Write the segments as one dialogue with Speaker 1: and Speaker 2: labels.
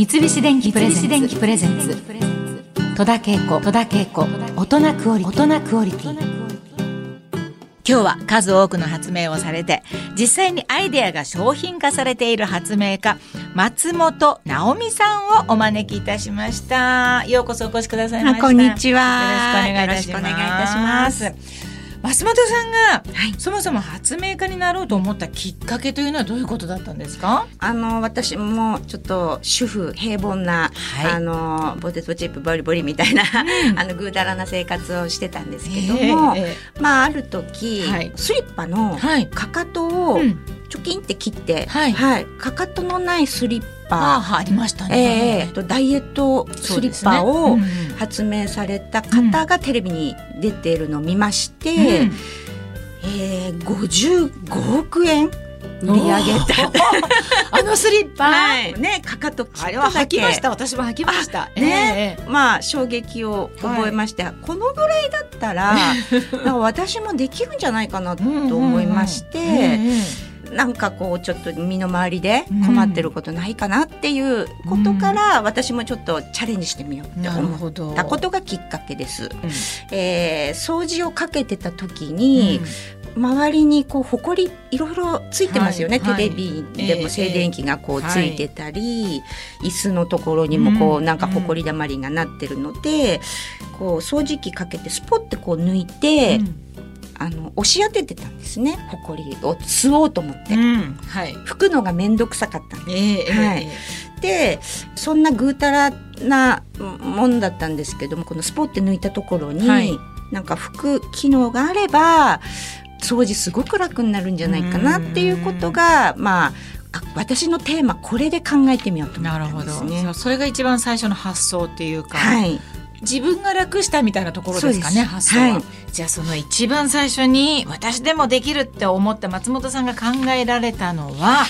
Speaker 1: 三菱電機プレゼンツ。戸田恵子戸田恵子大人クオリティ。
Speaker 2: 今日は数多くの発明をされて実際にアイデアが商品化されている発明家松本直美さんをお招きいたしました。ようこそお越しくださいました。
Speaker 3: こんにちは。
Speaker 2: よろしくお願いいたします松本さんが、はい、そもそも発明家になろうと思ったきっかけというのはどういうことだったんですか？
Speaker 3: あの私もちょっと主婦平凡な、はい、あのポテトチップボリボリみたいな、うん、あのぐうたらな生活をしてたんですけども、えー、まあある時、はい、スリッパのかかとをチョキンって切って、はい。かかとのないスリッパ。
Speaker 2: ありましたね、
Speaker 3: えー、ダイエットスリッパを発明された方がテレビに出ているのを見まして、うん、えー、55億円売り上げた。
Speaker 2: あのスリッパ、
Speaker 3: はい、ねかかと
Speaker 2: あれは履きました。私も履きました。
Speaker 3: ね、えー、まあ衝撃を覚えまして、はい、このぐらいだったら 私もできるんじゃないかなと思いまして、うんうんうんなんかこうちょっと身の回りで困ってることないかなっていうことから、私もちょっとチャレンジしてみようって思ったことがきっかけです。うん、えー、掃除をかけてた時に、周りにこう埃いろいろついてますよね、はい、テレビでも静電気がこうついてたり、えー、椅子のところにもこうなんか埃だまりがなってるので、うん、こう掃除機かけてスポッてこう抜いて、うんあの押し当ててたんですね。ほこりを吸おうと思って、うん、はい、拭くのが面倒くさかったんです、えー、はい、でそんなぐうたらなもんだったんですけどもこのスポって抜いたところに、はい、なんか拭く機能があれば掃除すごく楽になるんじゃないかなっていうことがまあ私のテーマこれで考えてみようと思ったんですね。
Speaker 2: それが一番最初の発想っていうか、はい、自分が楽したみたいなところですかね発想は、はい、じゃあその一番最初に私でもできるって思った松本さんが考えられたのは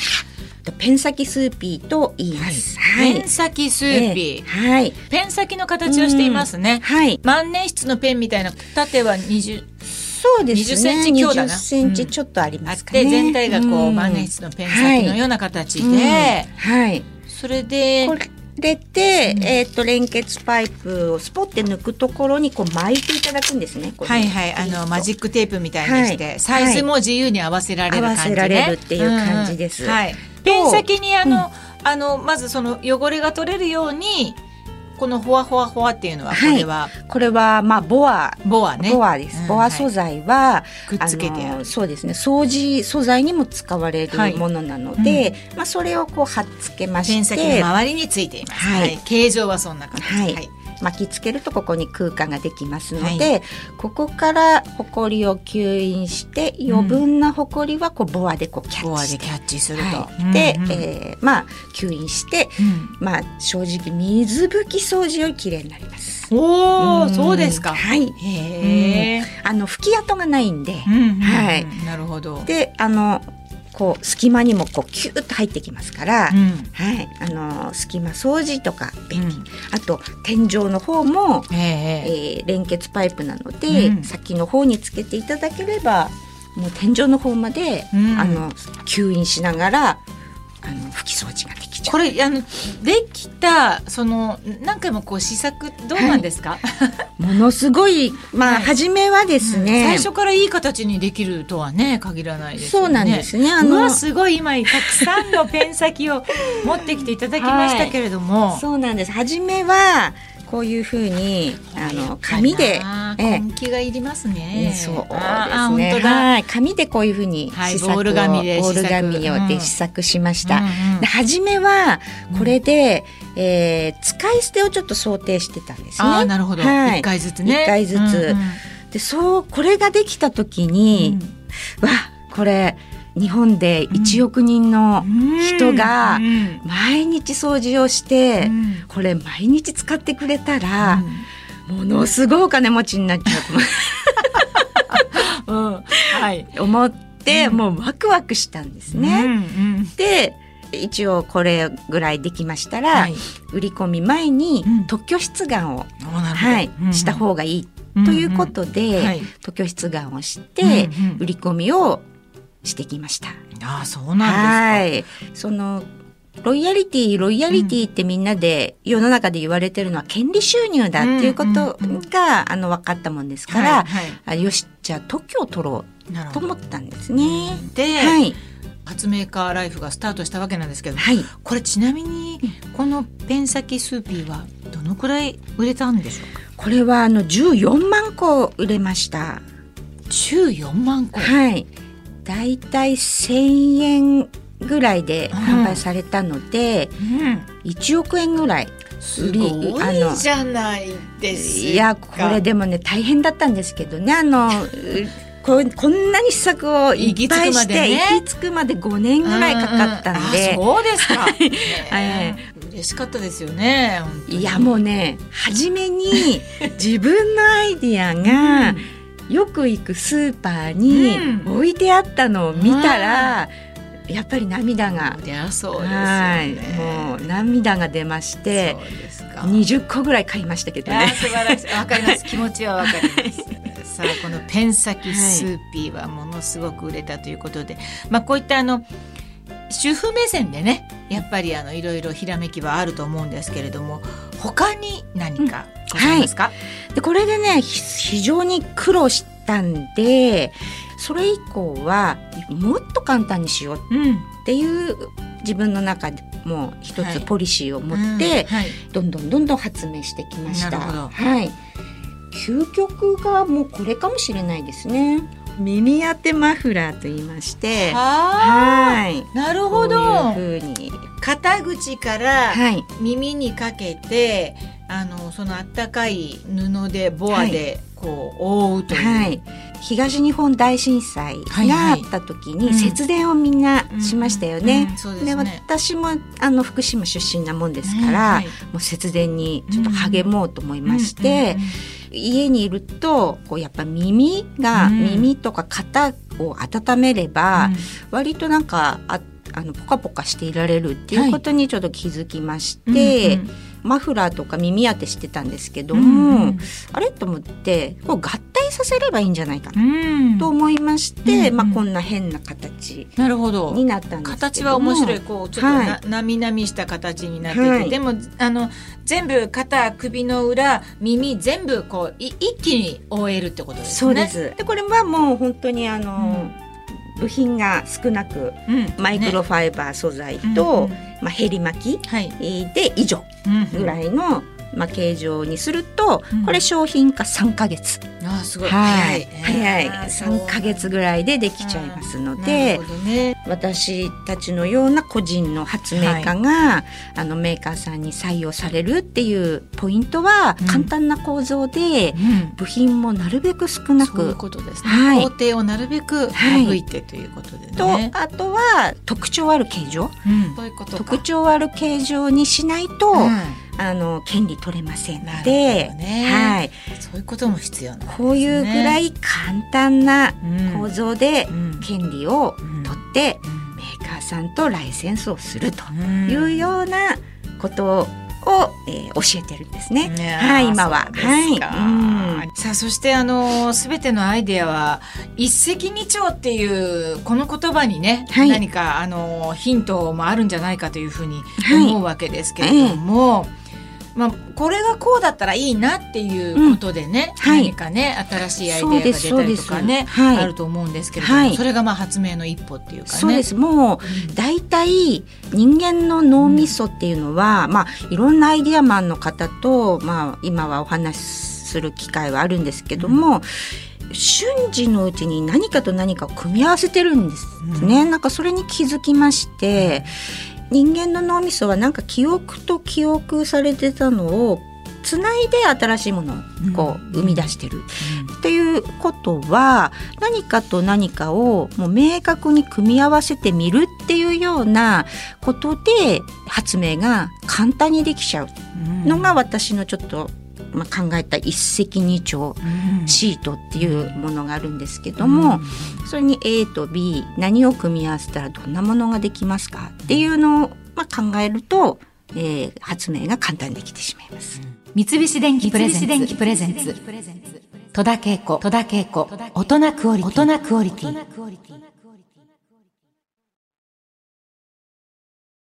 Speaker 3: ペン先スーピーと言います。
Speaker 2: はい、ペン先スーピー、えー、はい。ペン先の形をしていますね。はい。万年筆のペンみたいな縦は二十。
Speaker 3: そうですね。センチ強だな。センチちょっとありますかね。
Speaker 2: うん、全体がこう、万年筆のペン先のような形で、はい。それで。これ
Speaker 3: れて、うん、えっ、ー、と連結パイプをスポって抜くところにこう巻いていただくんですね。
Speaker 2: はいはいあのマジックテープみたいにして、はい、サイズも自由に合わせられる感じ、ね、合わせられる
Speaker 3: っていう感じです。うん
Speaker 2: はい。ペン先にあの、うん、あのまずその汚れが取れるように。このほわほわほわっていうのはこれは、はい、
Speaker 3: これはまあボア。
Speaker 2: ボアね。
Speaker 3: ボアです、ボア素材は、
Speaker 2: くっつけて
Speaker 3: そうですね。掃除素材にも使われるものなので、はいうん、まあそれをこう貼っつけましてペン
Speaker 2: 先の周りについています、はい、形状はそんな感じはい
Speaker 3: 巻きつけるとここに空間ができますので、はい、ここからほこりを吸引して余分なほこりはこうボアでこうキャッチして、
Speaker 2: キャッチすると、は
Speaker 3: い、で、うんうん、えー、まあ吸引して、うん、まあ正直水拭き掃除より綺麗になります。
Speaker 2: おお、そうですか。
Speaker 3: はい。へえ、あの拭き跡がないんで、うんうん、はい。
Speaker 2: なるほど。
Speaker 3: で、あのこう隙間にもこうキュッと入ってきますから、うん、はい、あの隙間掃除とか便利、うん、あと天井の方も、えー、えー、連結パイプなので、うん、先の方につけていただければもう天井の方まで、あの吸引しながらあの拭き掃除ができちゃう。
Speaker 2: これあのできたその何回もこう試作どうなんですか？
Speaker 3: はい、ものすごい まあ、はい、初めはですね、
Speaker 2: うん、最初からいい形にできるとはね限らないです、ね、
Speaker 3: そうなんですね。
Speaker 2: あのすごい今たくさんのペン先を持ってきていただきましたけれども、
Speaker 3: はい、そうなんです。初めはこういうふうにあの紙で
Speaker 2: 根気がいりますね。
Speaker 3: そうですね。はい、紙でこういうふうに試作を、ボール紙でボール紙をで試作しました。で初めはこれで、うえ使い捨てをちょっと想定してたんですね。あ
Speaker 2: なるほど。はい、一回ずつね。
Speaker 3: 一回ずつ。でそうこれができた時に、わこれ。日本で1億人の人が毎日掃除をして、これ毎日使ってくれたら、ものすごいお金持ちになっちゃうと思,、う。ん。はい、思って、もうワクワクしたんですね。で一応これぐらいできましたら、はい、売り込み前に特許出願を、うん、はい、した方がいいということで、うんうんはい、特許出願をして、売り込みをしてきました。
Speaker 2: あそうなんですか。はい、
Speaker 3: そのロイヤリティ、ロイヤリティってみんなで世の中で言われてるのは権利収入だっていうことが、あの、分かったもんですから、
Speaker 2: はいはい
Speaker 3: あよし、じゃあ特許を取ろうと思ったんですね。
Speaker 2: で、
Speaker 3: はい。
Speaker 2: 発明家ライフがスタートしたわけなんですけど、
Speaker 3: はい。
Speaker 2: これちなみにこのペン先スーピーはどのくらい売れたんでしょうか？
Speaker 3: これはあの14万個売れました。
Speaker 2: 14万個、
Speaker 3: はい。だいたい1000円ぐらいで販売されたので、
Speaker 2: うん、
Speaker 3: 1億円ぐらい。
Speaker 2: すごいじゃないですか。
Speaker 3: いや、これでもね、大変だったんですけどね、あの、うここんなに試作をいっぱいして、
Speaker 2: 行き着くまでね。
Speaker 3: 行き着くまで5年ぐらいかかったんで、
Speaker 2: うんうん。あそうですか、ね
Speaker 3: え。
Speaker 2: 嬉しかったですよね
Speaker 3: いやもうね初めに自分のアイディアがよく行くスーパーに
Speaker 2: うん。
Speaker 3: 置いてあったのを見たら、やっぱり涙が。
Speaker 2: そうですね。
Speaker 3: もう涙が出まして
Speaker 2: そうですか。
Speaker 3: 20個ぐらい買いましたけどね。
Speaker 2: 素晴らしい。わかります。気持ちはわかります。さあこのペン先スーピーはものすごく売れたということで、まあこういったあの主婦目線でねやっぱりあのいろいろひらめきはあると思うんですけれども他に何かございますか、
Speaker 3: でこれでねひ非常に苦労したんでそれ以降はもっと簡単にしよう
Speaker 2: うん
Speaker 3: っていう自分の中でもう一
Speaker 2: はい。
Speaker 3: つポリシーを持
Speaker 2: うん。
Speaker 3: って、
Speaker 2: はい。
Speaker 3: どんどんどんどん発明してきました。はい。究極がもうこれかもしれないですね。耳当てマフラーと言いまして、
Speaker 2: は
Speaker 3: はい。
Speaker 2: あなるほど
Speaker 3: こういう風に、
Speaker 2: 肩口から
Speaker 3: はい。
Speaker 2: 耳にかけてあのそのあったかい布でボアでこう覆うという、
Speaker 3: はい。東日本大震災
Speaker 2: はいはい
Speaker 3: があった時に
Speaker 2: うん
Speaker 3: 節電をみんなしましたよね。
Speaker 2: で
Speaker 3: 私もあの福島出身なもんですから、
Speaker 2: はい
Speaker 3: もう節電にちょっと励もうと思いまして、
Speaker 2: うんうんうん
Speaker 3: 家にいるとこうやっぱ耳が、
Speaker 2: うん。
Speaker 3: 耳とか肩を温めれば、割となんかああのポカポカしていられるっていうことにちょっと気づきまして、
Speaker 2: うんうん。
Speaker 3: マフラーとか耳当てしてたんですけど
Speaker 2: うん
Speaker 3: も、
Speaker 2: うん。
Speaker 3: あれと思ってこう合体させればいいんじゃないかな。
Speaker 2: うん。
Speaker 3: と思いまして、まあ、こんな変な形
Speaker 2: なるほど。
Speaker 3: になったんです
Speaker 2: 形は面白いこうちょっとな、みなみした形になってて、
Speaker 3: はい。
Speaker 2: でもあの全部肩首の裏耳全部こうい一気に覆えるってことですね。
Speaker 3: そうです。でこれはもう本当にあの、部品が少なく
Speaker 2: うん。
Speaker 3: マイクロ
Speaker 2: ね
Speaker 3: ファイバー素材
Speaker 2: うん
Speaker 3: と、
Speaker 2: うん。
Speaker 3: まあ、ヘリ巻きで以上ぐら
Speaker 2: い、
Speaker 3: いの、まあ、形状にすると、
Speaker 2: うん。
Speaker 3: これ商品化3ヶ月、
Speaker 2: あーすごい。
Speaker 3: はい。
Speaker 2: 早い。
Speaker 3: 早い。
Speaker 2: あーそう
Speaker 3: 3ヶ月ぐらいでできちゃいますの
Speaker 2: な
Speaker 3: で
Speaker 2: ね。
Speaker 3: 私たちのような個人の発明家が、あのメーカーさんに採用されるっていうポイントは
Speaker 2: うん。
Speaker 3: 簡単な構造で、部品もなるべく少なく
Speaker 2: 工程をなるべく
Speaker 3: はい。
Speaker 2: 省いてということでね、
Speaker 3: と、あとは特徴ある形状。
Speaker 2: うん。
Speaker 3: 特徴ある形状にしないと、
Speaker 2: うん
Speaker 3: あの権利取れませんので
Speaker 2: ね。
Speaker 3: はい、
Speaker 2: そういうことも必要ね。
Speaker 3: こういうぐらい簡単な
Speaker 2: うん。
Speaker 3: 構造で
Speaker 2: うん。
Speaker 3: 権利を
Speaker 2: うん
Speaker 3: 取って
Speaker 2: うん。
Speaker 3: メーカーさんとライセンスをすると
Speaker 2: うん。
Speaker 3: いうようなことを、えー教えてるんですね。
Speaker 2: ね
Speaker 3: はい、今は。はい、
Speaker 2: か
Speaker 3: うん。
Speaker 2: さあそしてあのすべてのアイデアは一石二鳥っていうこの言葉にね、
Speaker 3: はい。
Speaker 2: 何かあのヒントもあるんじゃないかというふうに
Speaker 3: はい。
Speaker 2: 思うわけですけれども、まあこれがこうだったらいいなっていうことでね、
Speaker 3: うんはい
Speaker 2: 何かね新しいアイデアが出たりとかね、
Speaker 3: すはい
Speaker 2: あると思うんですけれども、
Speaker 3: はい
Speaker 2: それがまあ発明の一歩っていうかね。
Speaker 3: そうです。もう大体人間の脳みそっていうのは、まあいろんなアイディアマンの方とまあ今はお話しする機会はあるんですけども。瞬時のうちに何かと何かを組み合わせてるんですね、なんかそれに気づきまして人間の脳みそはなんか記憶と記憶されてたのをつないで新しいものをこう生み出してる。っていうことは何かと何かをもう明確に組み合わせてみるっていうようなことで発明が簡単にできちゃうのが私のちょっと、まあ、考えた一石二鳥シートっていうものがあるんですけども、それに A と B 何を組み合わせたらどんなものができますかっていうのを、まあ、考えると、えー発明が簡単にできてしまいます。
Speaker 1: 三菱電機プレゼンツ。戸田恵子。大人クオリティ。大人クオリティ